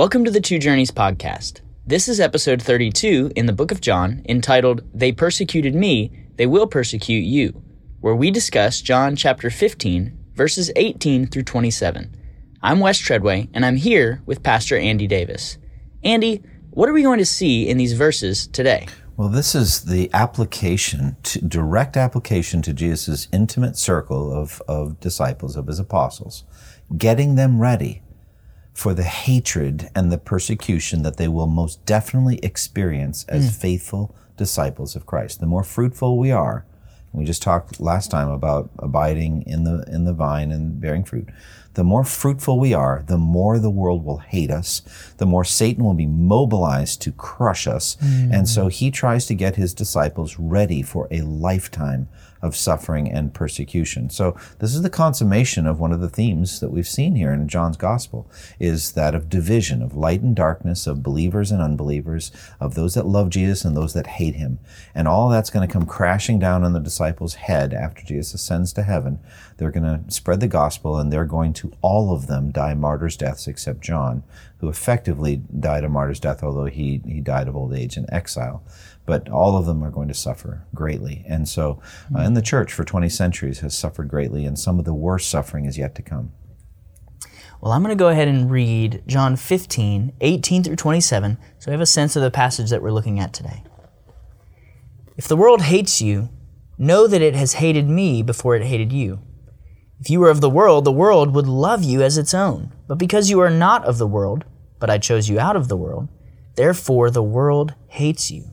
Welcome to the Two Journeys podcast. This is episode 32 in the book of John entitled, They Persecuted Me, They Will Persecute You, where we discuss John chapter 15, verses 18 through 27. I'm Wes Treadway, and I'm here with Pastor Andy Davis. Andy, what are we going to see in these verses today? Well, this is the application, to, direct application to Jesus' intimate circle of, of disciples, of his apostles, getting them ready for the hatred and the persecution that they will most definitely experience as mm. faithful disciples of Christ. The more fruitful we are, we just talked last time about abiding in the in the vine and bearing fruit. The more fruitful we are, the more the world will hate us, the more Satan will be mobilized to crush us. Mm. And so he tries to get his disciples ready for a lifetime of suffering and persecution. So this is the consummation of one of the themes that we've seen here in John's gospel is that of division, of light and darkness, of believers and unbelievers, of those that love Jesus and those that hate him. And all that's going to come crashing down on the disciples' head after Jesus ascends to heaven. They're going to spread the gospel and they're going to all of them die martyrs' deaths except John, who effectively died a martyr's death, although he, he died of old age in exile but all of them are going to suffer greatly. And so, uh, in the church for 20 centuries has suffered greatly, and some of the worst suffering is yet to come. Well, I'm going to go ahead and read John 15, 18 through 27, so we have a sense of the passage that we're looking at today. If the world hates you, know that it has hated me before it hated you. If you were of the world, the world would love you as its own. But because you are not of the world, but I chose you out of the world, therefore the world hates you.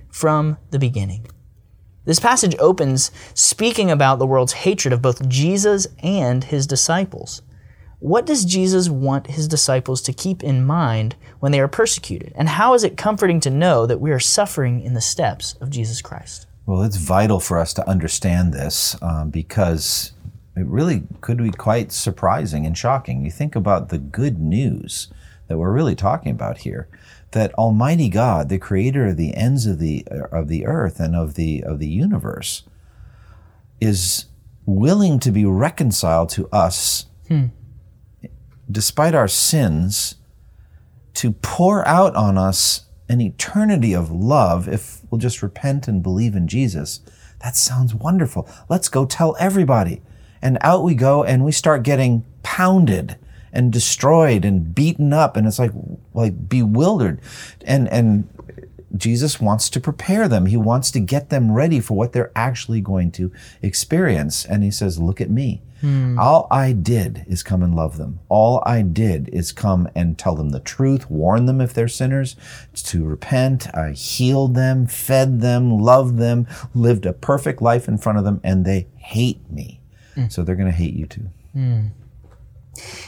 from the beginning. This passage opens speaking about the world's hatred of both Jesus and his disciples. What does Jesus want his disciples to keep in mind when they are persecuted? And how is it comforting to know that we are suffering in the steps of Jesus Christ? Well, it's vital for us to understand this um, because it really could be quite surprising and shocking. You think about the good news that we're really talking about here that Almighty God, the creator of the ends of the of the earth and of the of the universe, is willing to be reconciled to us hmm. despite our sins to pour out on us an eternity of love if we'll just repent and believe in Jesus. That sounds wonderful. Let's go tell everybody. And out we go and we start getting pounded and destroyed and beaten up and it's like like bewildered and and Jesus wants to prepare them. He wants to get them ready for what they're actually going to experience. And he says, Look at me. Hmm. All I did is come and love them. All I did is come and tell them the truth, warn them if they're sinners, to repent. I healed them, fed them, loved them, lived a perfect life in front of them, and they hate me. Hmm. So they're going to hate you too. Hmm.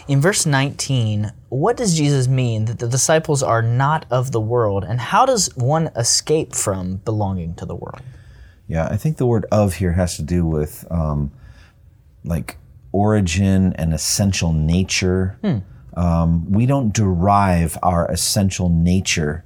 In verse 19, what does Jesus mean that the disciples are not of the world, and how does one escape from belonging to the world? Yeah, I think the word of here has to do with um, like origin and essential nature. Hmm. Um, we don't derive our essential nature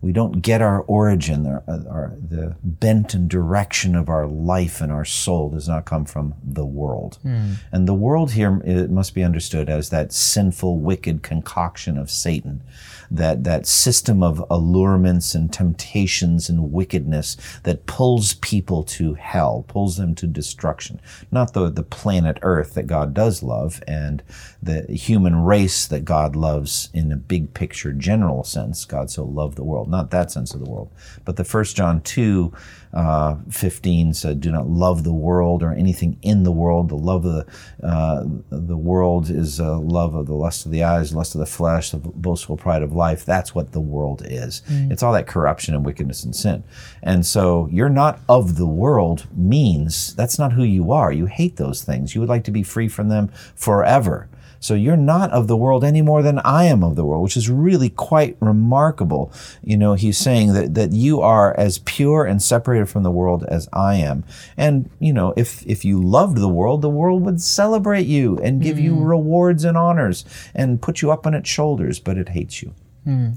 we don't get our origin, our, our, the bent and direction of our life and our soul does not come from the world. Mm. And the world here it must be understood as that sinful, wicked concoction of Satan that, that system of allurements and temptations and wickedness that pulls people to hell, pulls them to destruction. Not the, the planet Earth that God does love and the human race that God loves in a big picture general sense. God so loved the world not that sense of the world. But the First John 2 uh, 15 said, Do not love the world or anything in the world. The love of the, uh, the world is uh, love of the lust of the eyes, lust of the flesh, the boastful pride of life. That's what the world is. Mm. It's all that corruption and wickedness and sin. And so you're not of the world means that's not who you are. You hate those things. You would like to be free from them forever. So you're not of the world any more than I am of the world, which is really quite remarkable. You know, he's saying that, that you are as pure and separated from the world as I am. And, you know, if, if you loved the world, the world would celebrate you and give mm. you rewards and honors and put you up on its shoulders, but it hates you. Mm.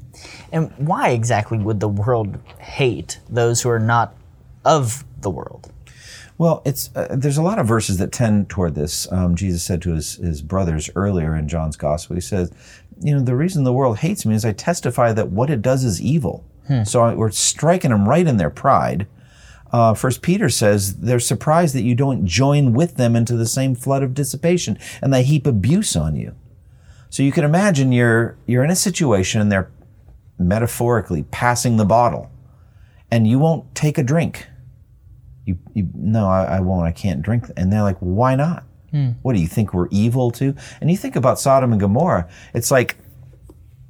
And why exactly would the world hate those who are not of the world? Well, it's uh, there's a lot of verses that tend toward this. Um, Jesus said to his, his brothers earlier in John's gospel, he says, you know, the reason the world hates me is I testify that what it does is evil. Hmm. So I, we're striking them right in their pride. Uh, First Peter says they're surprised that you don't join with them into the same flood of dissipation, and they heap abuse on you. So you can imagine you're you're in a situation and they're metaphorically passing the bottle, and you won't take a drink you, you no, I, I, won't. I can't drink. And they're like, why not? Hmm. What do you think we're evil too? And you think about Sodom and Gomorrah, it's like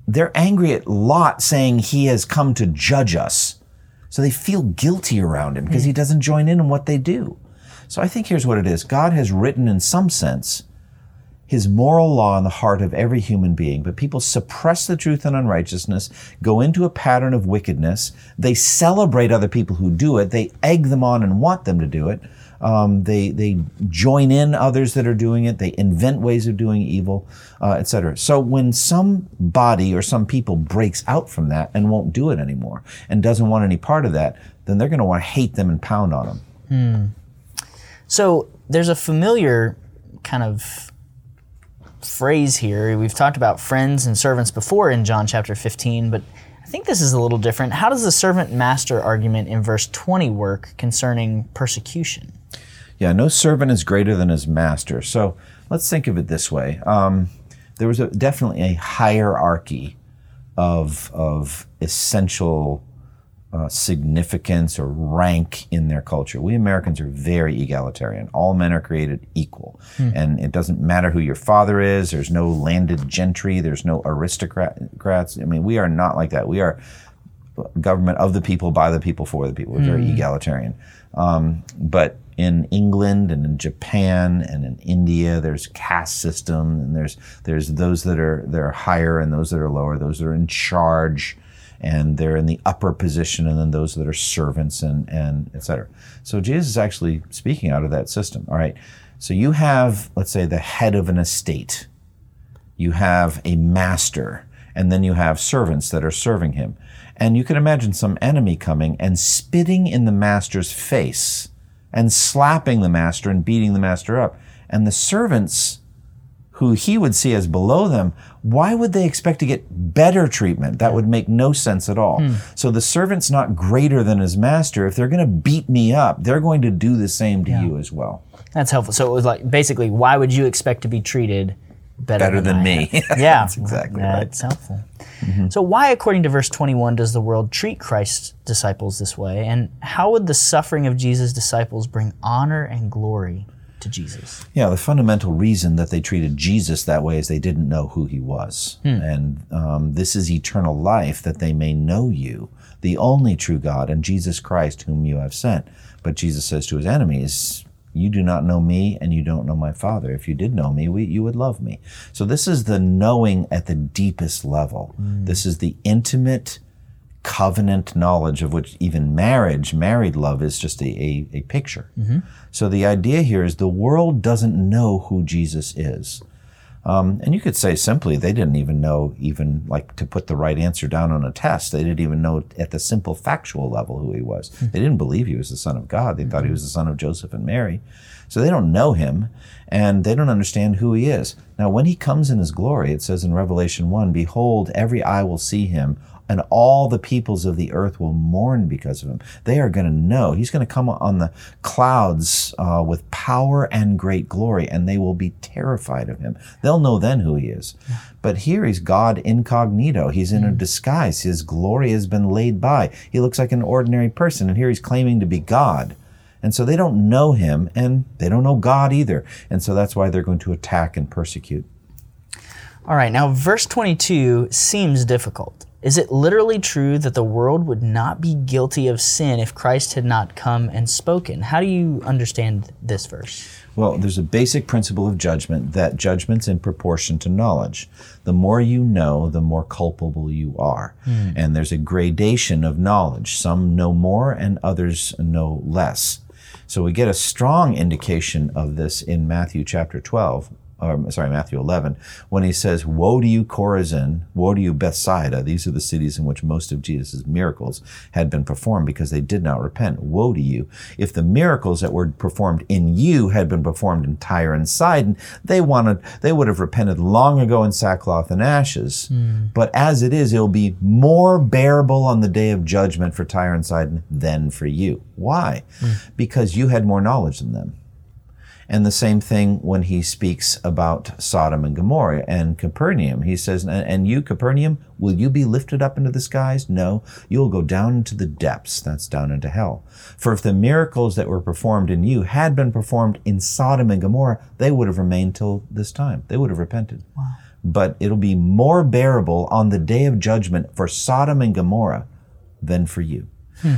they're angry at Lot saying he has come to judge us. So they feel guilty around him because he doesn't join in on what they do. So I think here's what it is God has written, in some sense, his moral law in the heart of every human being, but people suppress the truth and unrighteousness, go into a pattern of wickedness. They celebrate other people who do it. They egg them on and want them to do it. Um, they they join in others that are doing it. They invent ways of doing evil, uh, etc. So when some body or some people breaks out from that and won't do it anymore and doesn't want any part of that, then they're going to want to hate them and pound on them. Hmm. So there's a familiar kind of phrase here. We've talked about friends and servants before in John chapter 15, but I think this is a little different. How does the servant master argument in verse 20 work concerning persecution? Yeah, no servant is greater than his master. So let's think of it this way. Um, there was a, definitely a hierarchy of, of essential uh, significance or rank in their culture. We Americans are very egalitarian. All men are created equal. Hmm. And it doesn't matter who your father is, there's no landed gentry, there's no aristocrats. I mean, we are not like that. We are government of the people, by the people, for the people. We're very hmm. egalitarian. Um, but in England and in Japan and in India, there's caste system, and there's there's those that are that are higher and those that are lower, those that are in charge and they're in the upper position, and then those that are servants and and etc. So Jesus is actually speaking out of that system. All right. So you have, let's say, the head of an estate. You have a master, and then you have servants that are serving him. And you can imagine some enemy coming and spitting in the master's face and slapping the master and beating the master up. And the servants who he would see as below them, why would they expect to get better treatment? That would make no sense at all. Hmm. So the servant's not greater than his master. If they're going to beat me up, they're going to do the same to yeah. you as well. That's helpful. So it was like basically, why would you expect to be treated better, better than, than me? yeah, that's exactly right. That's helpful. Mm-hmm. So why, according to verse 21, does the world treat Christ's disciples this way? And how would the suffering of Jesus' disciples bring honor and glory to Jesus. Yeah, the fundamental reason that they treated Jesus that way is they didn't know who he was. Hmm. And um, this is eternal life, that they may know you, the only true God, and Jesus Christ, whom you have sent. But Jesus says to his enemies, you do not know me and you don't know my father. If you did know me, we, you would love me. So this is the knowing at the deepest level. Mm. This is the intimate covenant knowledge of which even marriage, married love, is just a, a, a picture. Mm-hmm. So the idea here is the world doesn't know who Jesus is. Um, and you could say simply, they didn't even know, even like to put the right answer down on a test. They didn't even know at the simple factual level who he was. Mm-hmm. They didn't believe he was the Son of God. They mm-hmm. thought he mm-hmm. was the son of Joseph and Mary. So they don't know him and they don't understand who he is. Now, when he comes in his glory, it says in Revelation 1 Behold, every eye will see him, and all the peoples of the earth will mourn because of him. They are going to know. He's going to come on the clouds uh, with power and great glory, and they will be terrified of him. They'll know then who he is. But here he's God incognito. He's in a disguise. His glory has been laid by. He looks like an ordinary person, and here he's claiming to be God. And so they don't know him, and they don't know God either. And so that's why they're going to attack and persecute. All right, now verse 22 seems difficult. Is it literally true that the world would not be guilty of sin if Christ had not come and spoken? How do you understand this verse? Well, there's a basic principle of judgment that judgment's in proportion to knowledge. The more you know, the more culpable you are. Hmm. And there's a gradation of knowledge. Some know more and others know less. So we get a strong indication of this in Matthew chapter 12, or sorry, Matthew 11, when he says, Woe to you, Chorazin, woe to you, Bethsaida. These are the cities in which most of Jesus' miracles had been performed because they did not repent. Woe to you. If the miracles that were performed in you had been performed in Tyre and Sidon, they wanted, they would have repented long ago in sackcloth and ashes. Hmm. But as it is, it'll be more bearable on the day of judgment for Tyre and Sidon than for you. Why? Hmm. Because you had more knowledge than them. And the same thing when he speaks about Sodom and Gomorrah and Capernaum. He says, "And you, Capernaum, will you be lifted up into the skies? No, you'll go down into the depths. That's down into hell. For if the miracles that were performed in you had been performed in Sodom and Gomorrah, they would have remained till this time. They would have repented. But it'll be more bearable on the day of judgment for Sodom and Gomorrah than for you.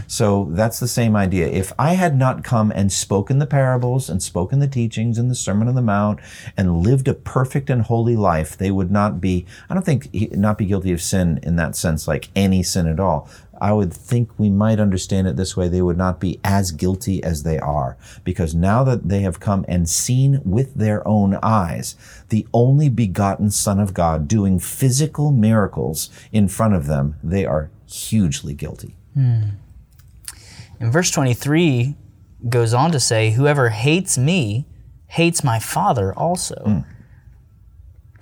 So that's the same idea. If I had not come and spoken the parables and spoken the teachings and the Sermon on the Mount and lived a perfect and holy life, they would not be, I don't think, he- not be guilty of sin in that sense, like any sin at all. I would think we might understand it this way. They would not be as guilty as they are because now that they have come and seen with their own eyes the only begotten Son of God doing physical miracles in front of them, they are hugely guilty. Hmm. And verse 23 goes on to say, Whoever hates me hates my Father also. Hmm.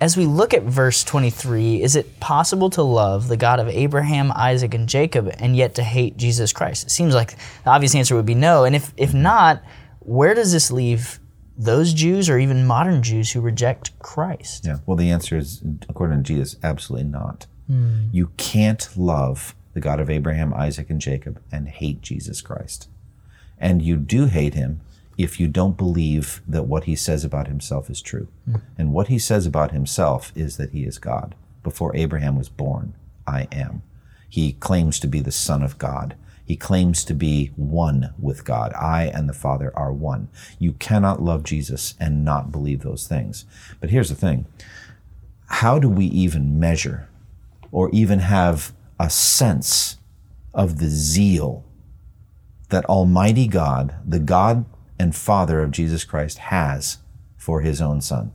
As we look at verse 23, is it possible to love the God of Abraham, Isaac, and Jacob and yet to hate Jesus Christ? It seems like the obvious answer would be no. And if, if not, where does this leave those Jews or even modern Jews who reject Christ? Yeah. Well, the answer is, according to Jesus, absolutely not. Hmm. You can't love the God of Abraham, Isaac, and Jacob and hate Jesus Christ. And you do hate him if you don't believe that what he says about himself is true. Hmm. And what he says about himself is that he is God. Before Abraham was born, I am. He claims to be the Son of God. He claims to be one with God. I and the Father are one. You cannot love Jesus and not believe those things. But here's the thing how do we even measure or even have a sense of the zeal that Almighty God, the God and Father of Jesus Christ, has for his own Son?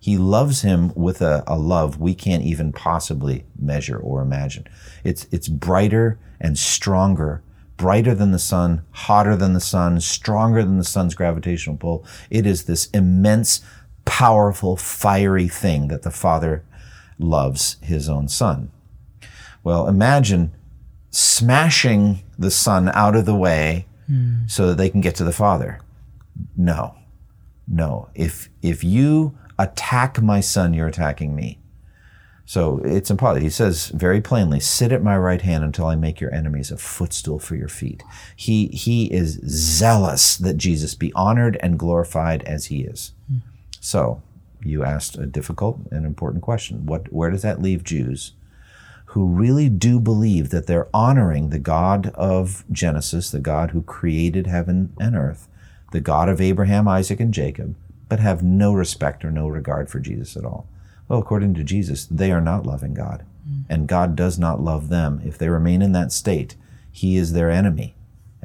He loves him with a, a love we can't even possibly measure or imagine. It's, it's brighter and stronger, brighter than the sun, hotter than the sun, stronger than the sun's gravitational pull. It is this immense, powerful, fiery thing that the Father loves his own Son. Well, imagine smashing the Son out of the way so that they can get to the Father. No, no. If if you attack my son, you're attacking me. So it's impossible. He says very plainly, "Sit at my right hand until I make your enemies a footstool for your feet." He he is zealous that Jesus be honored and glorified as he is. So you asked a difficult and important question. What where does that leave Jews? Who really do believe that they're honoring the God of Genesis, the God who created heaven and earth, the God of Abraham, Isaac, and Jacob, but have no respect or no regard for Jesus at all. Well, according to Jesus, they are not loving God, mm. and God does not love them. If they remain in that state, He is their enemy,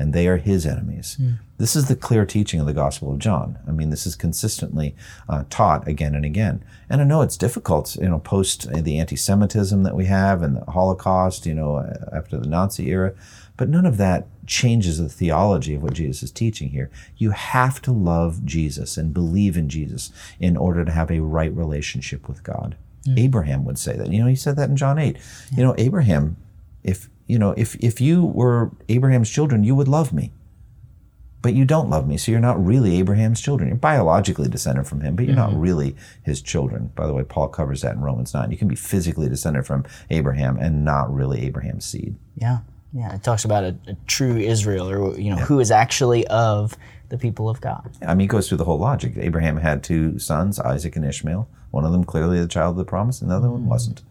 and they are His enemies. Hmm. This is the clear teaching of the Gospel of John. I mean, this is consistently uh, taught again and again. And I know it's difficult, you know, post uh, the anti-Semitism that we have and the Holocaust, you know, uh, after the Nazi era. But none of that changes the theology of what Jesus is teaching here. You have to love Jesus and believe in Jesus in order to have a right relationship with God. Hmm. Abraham would say that. You know, he said that in John 8. You know, Abraham If you know, if if you were Abraham's children, you would love me. But you don't love me, so you're not really Abraham's children. You're biologically descended from him, but you're not mm-hmm. really his children. By the way, Paul covers that in Romans 9. You can be physically descended from Abraham and not really Abraham's seed. Yeah, yeah. It talks about a, a true Israel, or you know, who is actually of the people of God. I mean, it goes through the whole logic. Abraham had two sons, Isaac and Ishmael. One of them clearly the child of the promise, and the other one mm. wasn't.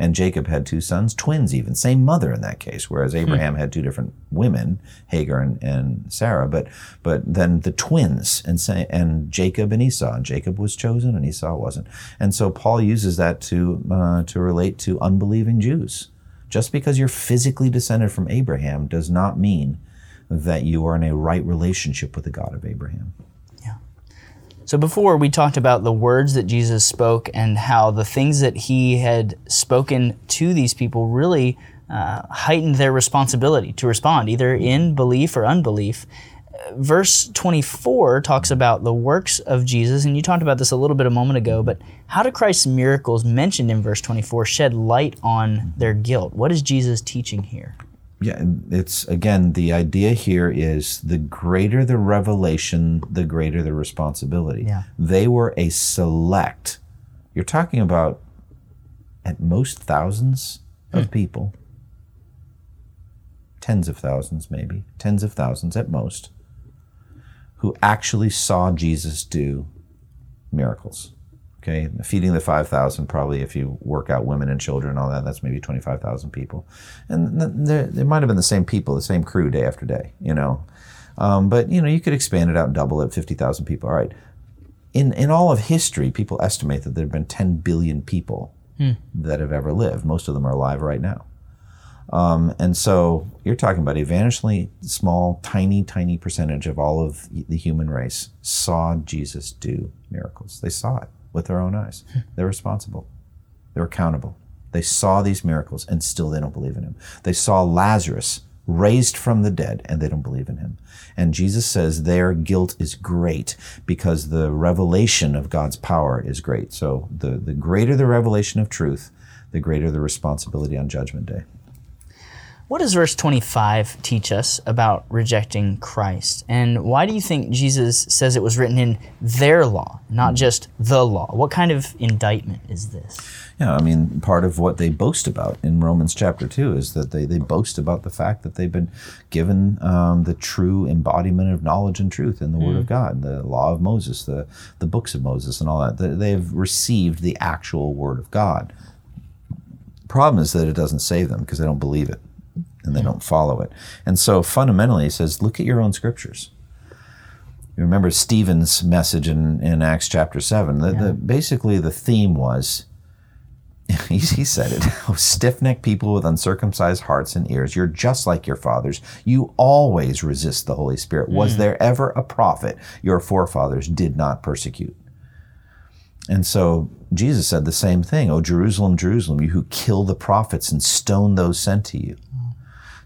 And Jacob had two sons, twins even, same mother in that case, whereas Abraham had two different women, Hagar and, and Sarah, but but then the twins and say, and Jacob and Esau, and Jacob was chosen and Esau wasn't. And so Paul uses that to uh, to relate to unbelieving Jews. Just because you're physically descended from Abraham does not mean that you are in a right relationship with the God of Abraham. So before we talked about the words that Jesus spoke and how the things that he had spoken to these people really uh, heightened their responsibility to respond, either in belief or unbelief. Verse 24 talks about the works of Jesus, and you talked about this a little bit a moment ago, but how do Christ's miracles mentioned in verse 24 shed light on their guilt? What is Jesus teaching here? Yeah, it's again, the idea here is the greater the revelation, the greater the responsibility. Yeah. They were a select, you're talking about at most thousands of hmm. people, tens of thousands maybe, tens of thousands at most, who actually saw Jesus do miracles. Okay, feeding the 5,000, probably if you work out women and children and all that, that's maybe 25,000 people. And there, there might have been the same people, the same crew day after day, you know. Um, but, you know, you could expand it out and double it, 50,000 people. All right. In, in all of history, people estimate that there have been 10 billion people that have ever lived. Most of them are alive right now. Um, and so you're talking about a vanishingly small, tiny, tiny percentage of all of the human race saw Jesus do miracles. They saw it with their own eyes. They're responsible. They're accountable. They saw these miracles and still they don't believe in him. They saw Lazarus raised from the dead and they don't believe in him. And Jesus says their guilt is great because the revelation of God's power is great. So the, the greater the revelation of truth, the greater the responsibility on Judgment Day. What does verse 25 teach us about rejecting Christ? And why do you think Jesus says it was written in their law, not just the law? What kind of indictment is this? Yeah, I mean, part of what they boast about in Romans chapter 2 is that they, they boast about the fact that they've been given um, the true embodiment of knowledge and truth in the Word of God, the law of Moses, the, the books of Moses, and all that. They- They've received the actual Word of God. Problem is that it doesn't save them because they don't believe it and they don't follow it. And so fundamentally, he says, look at your own scriptures. You remember Stephen's message in, in Acts chapter 7. The, the, basically, the theme was he, he said it oh, stiff necked people with uncircumcised hearts and ears. You're just like your fathers. You always resist the Holy Spirit. Was hmm. there ever a prophet your forefathers did not persecute? And so Jesus said the same thing. Oh, Jerusalem, Jerusalem, you who kill the prophets and stone those sent to you.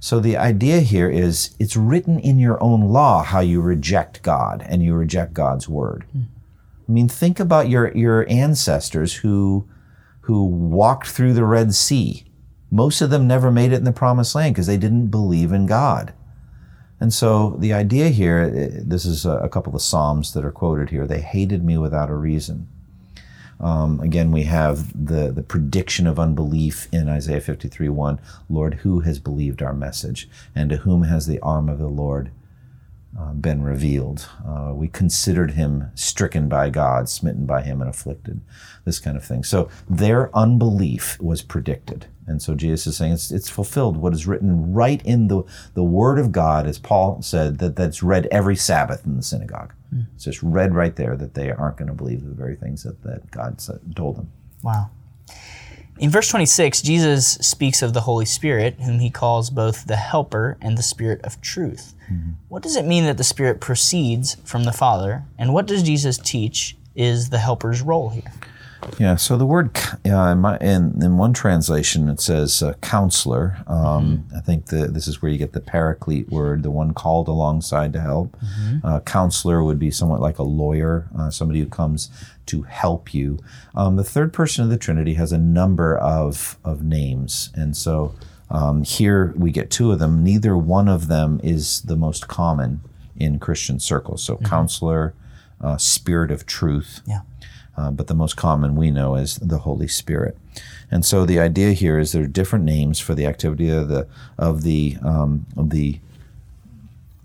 So the idea here is it's written in your own law how you reject God and you reject God's word. I mean, think about your, your ancestors who, who walked through the Red Sea. Most of them never made it in the promised land because they didn't believe in God. And so the idea here, eh, this is a couple of Psalms that are quoted here. They hated me without a reason. Um, again, we have the, the prediction of unbelief in Isaiah 53 1. Lord, who has believed our message? And to whom has the arm of the Lord uh, been revealed? Uh, we considered him stricken by God, smitten by him, and afflicted. This kind of thing. So their unbelief was predicted. And so Jesus is saying it's, it's fulfilled what is written right in the, the Word of God, as Paul said, that, that's read every Sabbath in the synagogue. It's just read right there that they aren't going to believe the very things that, that God said, told them. Wow. In verse 26, Jesus speaks of the Holy Spirit, whom he calls both the Helper and the Spirit of truth. Mm-hmm. What does it mean that the Spirit proceeds from the Father, and what does Jesus teach is the Helper's role here? Yeah, so the word uh, in, my, in in one translation it says uh, counselor. Um, I think the, this is where you get the paraclete word, the one called alongside to help. Uh, counselor would be somewhat like a lawyer, uh, somebody who comes to help you. Um, the third person of the Trinity has a number of of names, and so Um, here we get two of them. Neither one of them is the most common in Christian circles. So, counselor, uh, spirit of truth. Yeah. Uh, but the most common we know is the Holy Spirit. And so the idea here is there are different names for the activity of the of the um, of the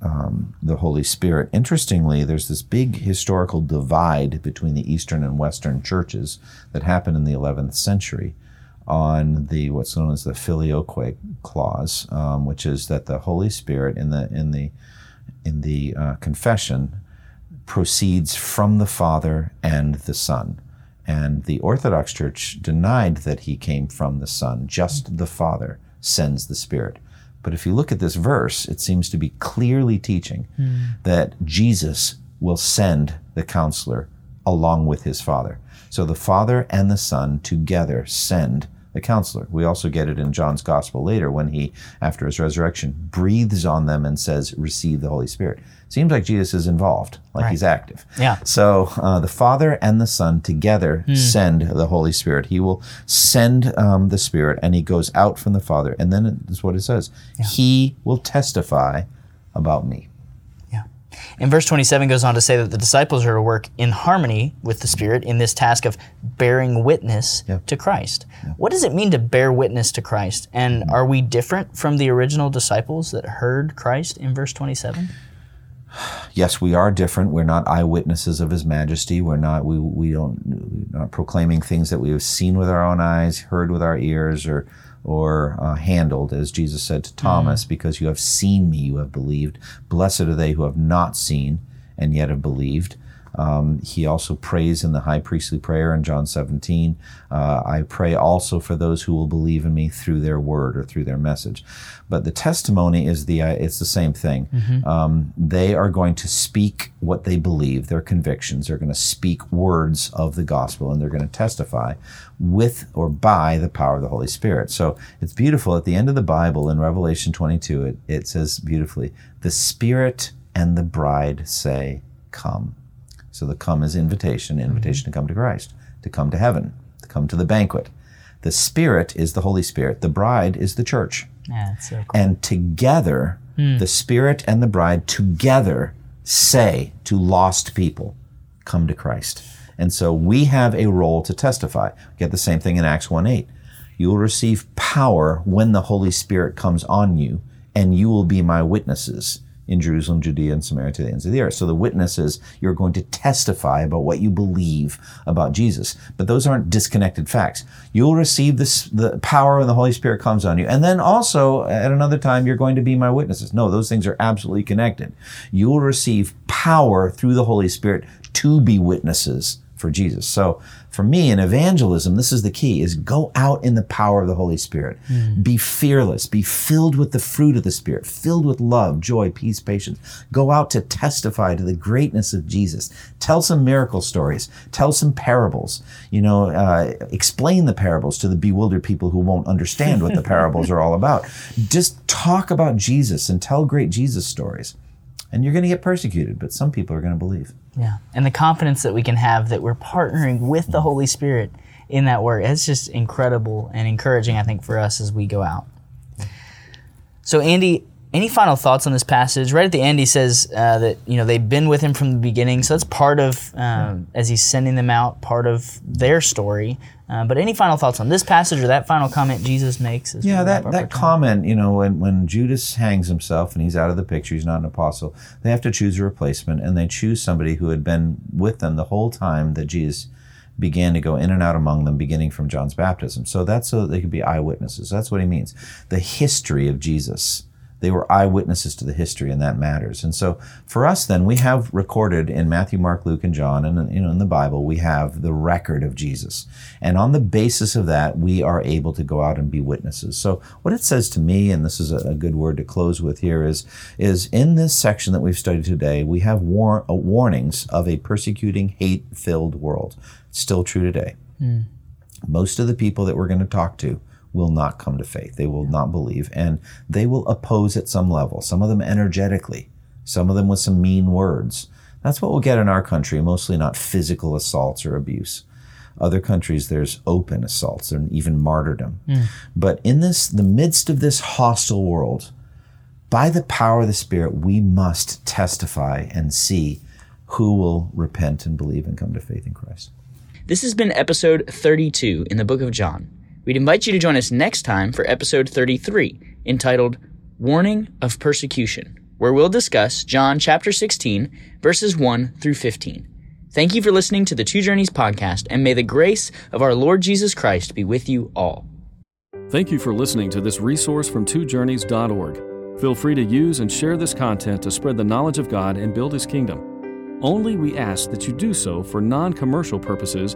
um, the Holy Spirit. Interestingly, there's this big historical divide between the Eastern and Western churches that happened in the 11th century on the what's known as the filioque clause, um, which is that the Holy Spirit in the in the in the uh, confession proceeds from the Father and the Son. And the Orthodox Church denied that he came from the Son, just the Father sends the Spirit. But if you look at this verse, it seems to be clearly teaching hmm. that Jesus will send the counselor along with his Father. So the Father and the Son together send the counselor. We also get it in John's Gospel later when he, after his resurrection, breathes on them and says, Receive the Holy Spirit. Seems like Jesus is involved, like Right. he's active. Yeah. So uh, the Father and the Son together send the Holy Spirit. He will send um, the Spirit, and he goes out from the Father. And then is what it says: He will testify about me. Yeah. And verse 27 goes on to say that the disciples are to work in harmony with the Spirit in this task of bearing witness Yeah. to Christ. What does it mean to bear witness to Christ? And are we different from the original disciples that heard Christ in verse 27? Yes, we are different. We're not eyewitnesses of His Majesty. We're not. We we don't we're not proclaiming things that we have seen with our own eyes, heard with our ears, or or uh, handled, as Jesus said to Thomas, because you have seen me, you have believed. Blessed are they who have not seen and yet have believed. Um, he also prays in the high priestly prayer in John 17. Uh, I pray also for those who will believe in me through their word or through their message. But the testimony is the uh, it's the same thing. Um, they are going to speak what they believe, their convictions. They're going to speak words of the gospel, and they're going to testify with or by the power of the Holy Spirit. So it's beautiful. At the end of the Bible in Revelation 22, it, it says beautifully, "The Spirit and the bride say, Come." So the come is invitation, invitation to come to Christ, to come to heaven, to come to the banquet. The Spirit is the Holy Spirit. The bride is the church. Yeah, so cool. And together, hmm. the Spirit and the bride together say to lost people, come to Christ. And so we have a role to testify. Get the same thing in Acts 1 8. You will receive power when the Holy Spirit comes on you, and you will be my witnesses in Jerusalem, Judea, and Samaria to the ends of the earth. So the witnesses, you're going to testify about what you believe about Jesus. But those aren't disconnected facts. You'll receive this, the power when the Holy Spirit comes on you. And then also, at another time, you're going to be my witnesses. No, those things are absolutely connected. You will receive power through the Holy Spirit to be witnesses for Jesus. So for me in evangelism, this is the key is go out in the power of the Holy Spirit. Be fearless, be filled with the fruit of the Spirit, filled with love, joy, peace, patience. Go out to testify to the greatness of Jesus. Tell some miracle stories, tell some parables, you know, uh, explain the parables to the bewildered people who won't understand what the parables are all about. Just talk about Jesus and tell great Jesus stories. And you're going to get persecuted, but some people are going to believe. Yeah. And the confidence that we can have that we're partnering with the Holy Spirit in that work, it's just incredible and encouraging, I think, for us as we go out. So, Andy, any final thoughts on this passage? Right at the end, he says uh, that you know they've been with him from the beginning, so that's part of um, as he's sending them out, part of their story. Uh, but any final thoughts on this passage or that final comment Jesus makes? as Yeah, that, that comment, you know, when, when Judas hangs himself and he's out of the picture, he's not an apostle, they have to choose a replacement and they choose somebody who had been with them the whole time that Jesus began to go in and out among them, beginning from John's baptism. So that's so that they could be eyewitnesses. That's what he means. The history of Jesus. They were eyewitnesses to the history, and that matters. And so, for us, then, we have recorded in Matthew, Mark, Luke, and John, and you know, in the Bible, we have the record of Jesus. And on the basis of that, we are able to go out and be witnesses. So, what it says to me, and this is a, good word to close with here, is is in this section that we've studied today, we have war- uh, warnings of a persecuting, hate-filled world. It's still true today most of the people that we're going to talk to will not come to faith. They will not believe, and they will oppose at some level, some of them energetically, some of them with some mean words. That's what we'll get in our country, mostly not physical assaults or abuse. Other countries, there's open assaults and even martyrdom. Hmm. But in this, the midst of this hostile world, by the power of the Spirit, we must testify and see who will repent and believe and come to faith in Christ. This has been episode 32 in the book of John. We'd invite you to join us next time for episode 33, entitled Warning of Persecution, where we'll discuss John chapter 16, verses 1 through 15. Thank you for listening to the Two Journeys podcast, and may the grace of our Lord Jesus Christ be with you all. Thank you for listening to this resource from twojourneys.org. Feel free to use and share this content to spread the knowledge of God and build His kingdom. Only we ask that you do so for non commercial purposes